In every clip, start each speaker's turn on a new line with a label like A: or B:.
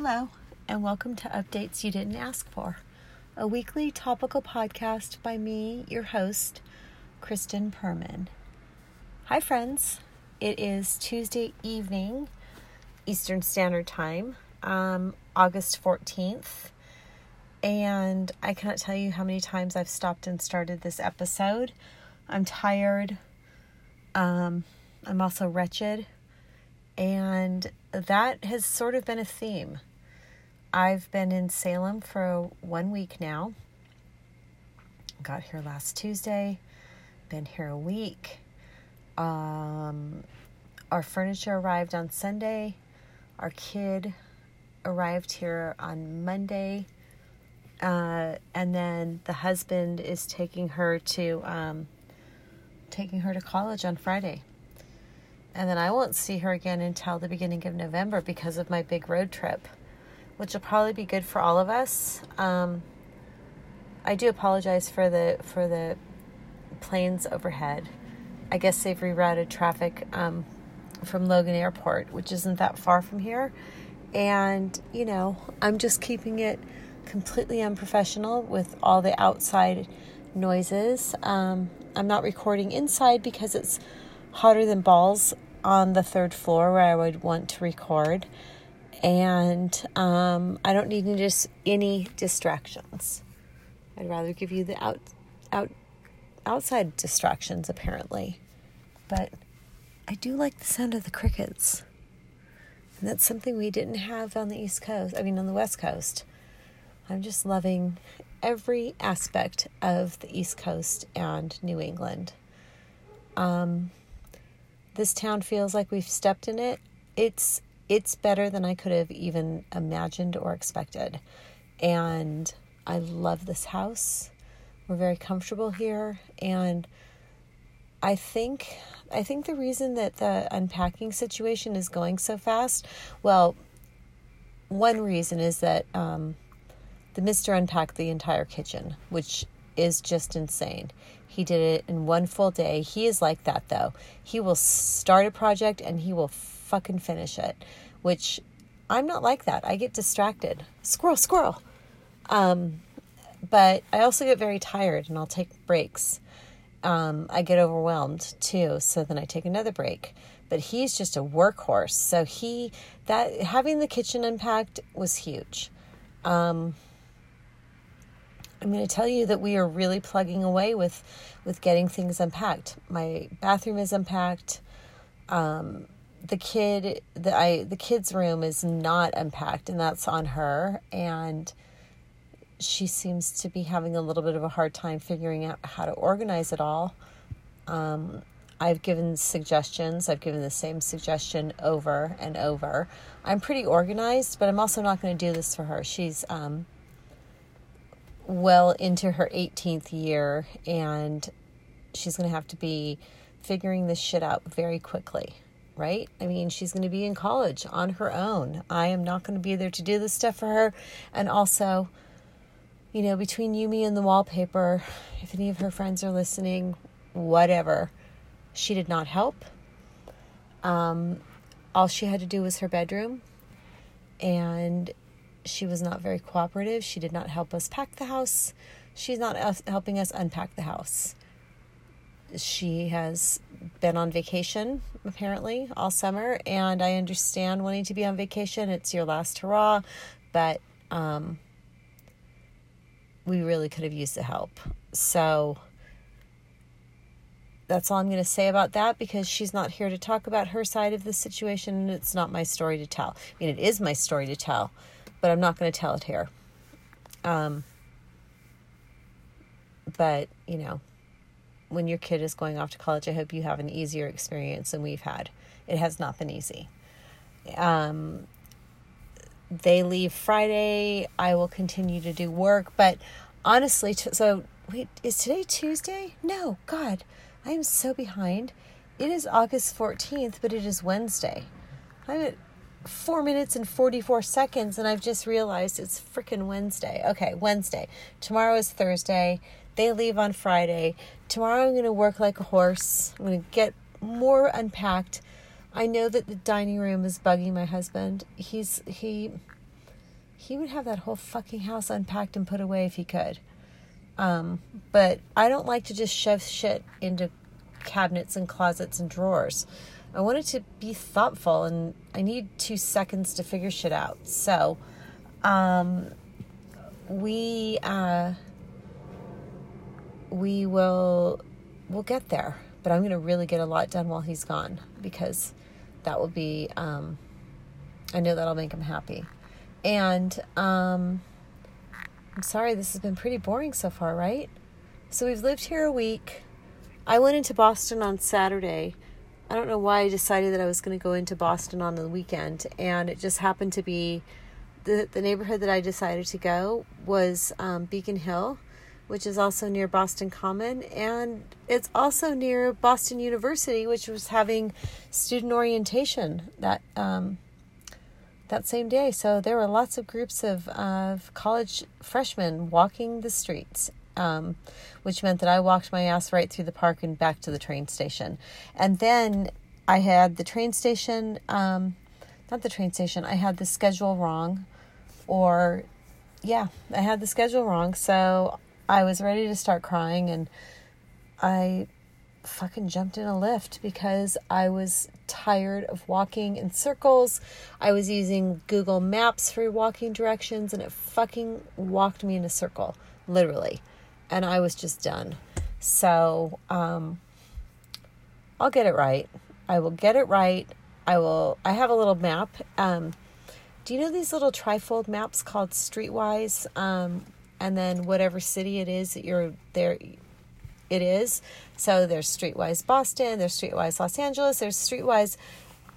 A: Hello, and welcome to Updates You Didn't Ask For, a weekly topical podcast by me, your host, Kristen Perman. Hi, friends. It is Tuesday evening, Eastern Standard Time, um, August 14th, and I cannot tell you how many times I've stopped and started this episode. I'm tired. Um, I'm also wretched. And that has sort of been a theme. I've been in Salem for one week now. Got here last Tuesday, been here a week. Um, our furniture arrived on Sunday. Our kid arrived here on Monday. Uh, and then the husband is taking her to um, taking her to college on Friday and then I won't see her again until the beginning of November because of my big road trip, which will probably be good for all of us. Um, I do apologize for the for the planes overhead. I guess they've rerouted traffic um, from Logan Airport, which isn't that far from here, and you know I'm just keeping it completely unprofessional with all the outside noises. Um, I'm not recording inside because it's hotter than balls on the third floor where I would want to record. And um, I don't need any, any distractions. I'd rather give you the out, out, outside distractions, apparently. But I do like the sound of the crickets. And that's something we didn't have on the East Coast, I mean, on the West Coast. I'm just loving every aspect of the East Coast and New England. Um, this town feels like we've stepped in it. It's it's better than I could have even imagined or expected. And I love this house. We're very comfortable here and I think I think the reason that the unpacking situation is going so fast, well, one reason is that um, the Mister unpacked the entire kitchen, which is just insane. He did it in one full day. He is like that though. He will start a project and he will fucking finish it, which I'm not like that. I get distracted. Squirrel, squirrel. Um, but I also get very tired and I'll take breaks. Um, I get overwhelmed too, so then I take another break. But he's just a workhorse. So he that having the kitchen unpacked was huge. Um, I'm going to tell you that we are really plugging away with with getting things unpacked. My bathroom is unpacked. Um, the kid, the I the kid's room is not unpacked, and that's on her. And she seems to be having a little bit of a hard time figuring out how to organize it all. Um, I've given suggestions. I've given the same suggestion over and over. I'm pretty organized, but I'm also not going to do this for her. She's um, well into her 18th year and she's going to have to be figuring this shit out very quickly, right? I mean, she's going to be in college on her own. I am not going to be there to do this stuff for her. And also, you know, between you, me, and the wallpaper, if any of her friends are listening, whatever, she did not help. Um, all she had to do was her bedroom. And she was not very cooperative. She did not help us pack the house. She's not helping us unpack the house. She has been on vacation apparently all summer, and I understand wanting to be on vacation. It's your last hurrah, but um, we really could have used the help. So that's all I'm going to say about that because she's not here to talk about her side of the situation and it's not my story to tell. I mean, it is my story to tell, but I'm not going to tell it here. Um, but, you know, when your kid is going off to college, I hope you have an easier experience than we've had. It has not been easy. Um, they leave Friday. I will continue to do work, but honestly, t- so wait, is today Tuesday? No, God, I am so behind. It is August 14th, but it is Wednesday. I'm at four minutes and 44 seconds, and I've just realized it's freaking Wednesday. Okay, Wednesday. Tomorrow is Thursday. They leave on Friday. Tomorrow I'm going to work like a horse. I'm going to get more unpacked. I know that the dining room is bugging my husband. He's, he, he would have that whole fucking house unpacked and put away if he could. Um, but I don't like to just shove shit into cabinets and closets and drawers. I wanted to be thoughtful and I need two seconds to figure shit out. So, um, we, uh, we will, we'll get there, but I'm going to really get a lot done while he's gone because that will be, um, I know that'll make him happy. And, um, I'm sorry, this has been pretty boring so far, right? So we've lived here a week. I went into Boston on Saturday. I don't know why I decided that I was going to go into Boston on the weekend, and it just happened to be the the neighborhood that I decided to go was um, Beacon Hill, which is also near Boston Common, and it's also near Boston University, which was having student orientation that um, that same day. So there were lots of groups of of college freshmen walking the streets, um, which meant that I walked my ass right through the park and back to the train station. And then I had the train station, um, not the train station, I had the schedule wrong, or yeah, I had the schedule wrong. So I was ready to start crying and I fucking jumped in a Lyft because I was tired of walking in circles. I was using Google Maps for walking directions and it fucking walked me in a circle, literally and I was just done. So, um, I'll get it right. I will get it right. I will. I have a little map. Um, do you know these little trifold maps called Streetwise? Um, and then whatever city it is that you're there, it is. So there's Streetwise Boston. There's Streetwise Los Angeles. There's Streetwise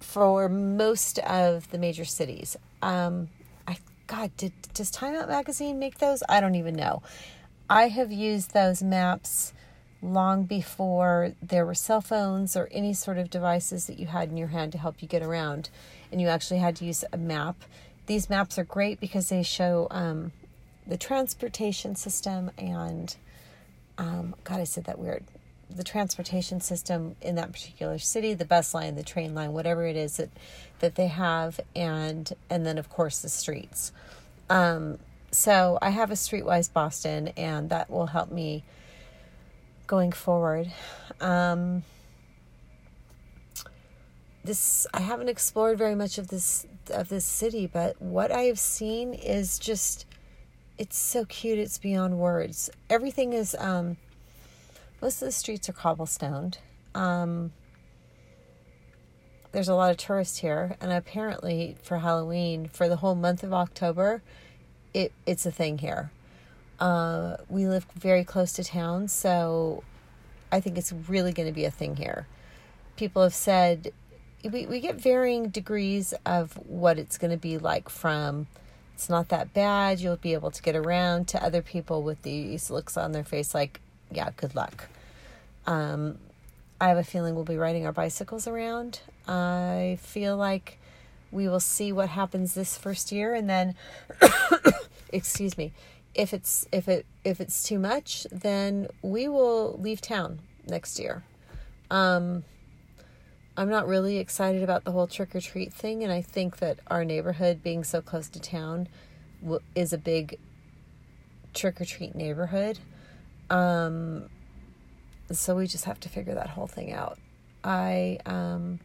A: for most of the major cities. Um, I God, did does Time Out magazine make those? I don't even know. I have used those maps long before there were cell phones or any sort of devices that you had in your hand to help you get around, and you actually had to use a map. These maps are great because they show um, the transportation system and, um, God, I said that weird. The transportation system in that particular city, the bus line, the train line, whatever it is that that they have, and and then of course the streets. Um, so I have a Streetwise Boston, and that will help me going forward. Um, this I haven't explored very much of this of this city, but what I have seen is just it's so cute. It's beyond words. Everything is um, most of the streets are cobblestoned. Um, there's a lot of tourists here, and apparently for Halloween, for the whole month of October, it it's a thing here. Uh, we live very close to town, so I think it's really going to be a thing here. People have said we, we get varying degrees of what it's going to be like from it's not that bad, you'll be able to get around to other people with these looks on their face like, yeah, good luck. Um, I have a feeling we'll be riding our bicycles around. I feel like we will see what happens this first year and then excuse me if it's if it if it's too much then we will leave town next year. Um i'm not really excited about the whole trick or treat thing and i think that our neighborhood being so close to town is a big trick or treat neighborhood. Um so we just have to figure that whole thing out. I um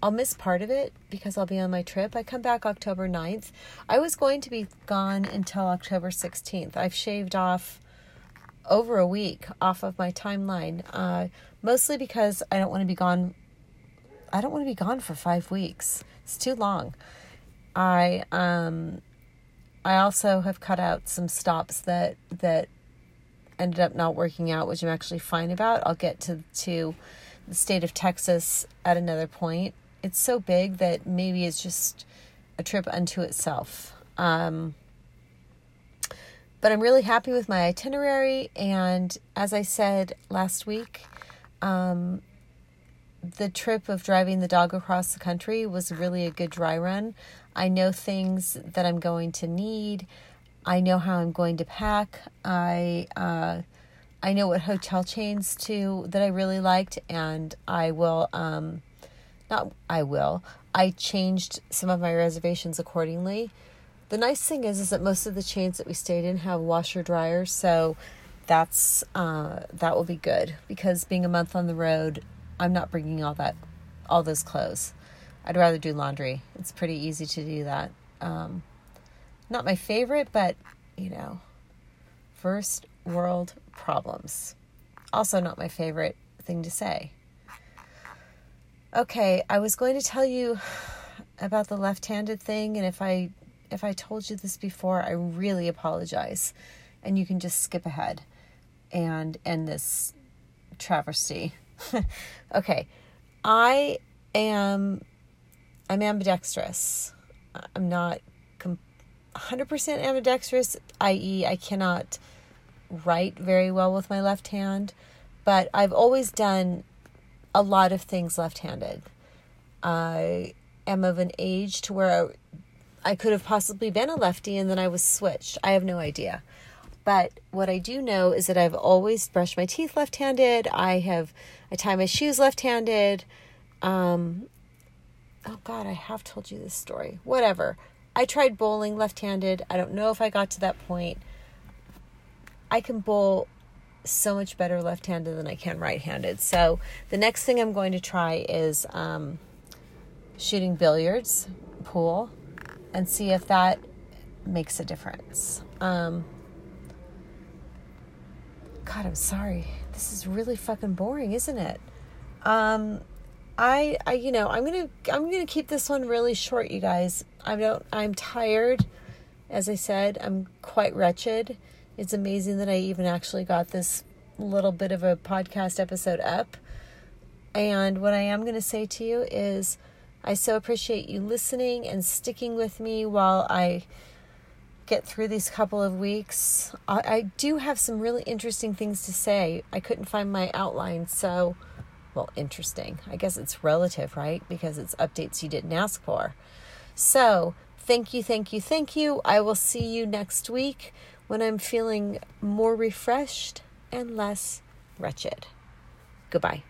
A: I'll miss part of it because I'll be on my trip. I come back October 9th. I was going to be gone until October 16th. I've shaved off over a week off of my timeline, uh, mostly because I don't want to be gone. I don't want to be gone for five weeks. It's too long. I um, I also have cut out some stops that that ended up not working out, which I'm actually fine about. I'll get to to the state of Texas at another point it's so big that maybe it's just a trip unto itself. Um, but I'm really happy with my itinerary. And as I said last week, um, the trip of driving the dog across the country was really a good dry run. I know things that I'm going to need. I know how I'm going to pack. I uh, I know what hotel chains to that I really liked, and I will um, not I will. I changed some of my reservations accordingly. the nice thing is, is that most of the chains that we stayed in have washer dryers, so that's uh, that will be good because being a month on the road, I'm not bringing all that, all those clothes. I'd rather do laundry. It's pretty easy to do that. Um, not my favorite, but you know, first world problems. Also, not my favorite thing to say. Okay, I was going to tell you about the left-handed thing and if I if I told you this before, I really apologize. And you can just skip ahead and end this travesty. okay. I am I'm ambidextrous. I'm not 100% ambidextrous, i.e., I cannot write very well with my left hand, but I've always done a lot of things left handed. I am of an age to where I could have possibly been a lefty and then I was switched. I have no idea. But what I do know is that I've always brushed my teeth left handed. I have, I tie my shoes left handed. Um, oh God, I have told you this story. Whatever. I tried bowling left handed. I don't know if I got to that point. I can bowl so much better left handed than I can right handed. So the next thing I'm going to try is um, shooting billiards, pool, and see if that makes a difference. Um, God, I'm sorry. This is really fucking boring, isn't it? Um, I, I, you know, I'm gonna, I'm gonna keep this one really short, you guys. I don't, I'm tired. As I said, I'm quite wretched. It's amazing that I even actually got this little bit of a podcast episode up. And what I am going to say to you is, I so appreciate you listening and sticking with me while I get through these couple of weeks. I, I do have some really interesting things to say. I couldn't find my outline, so well, interesting. I guess it's relative, right? Because it's updates you didn't ask for. So, thank you, thank you, thank you. I will see you next week when I'm feeling more refreshed and less wretched. Goodbye.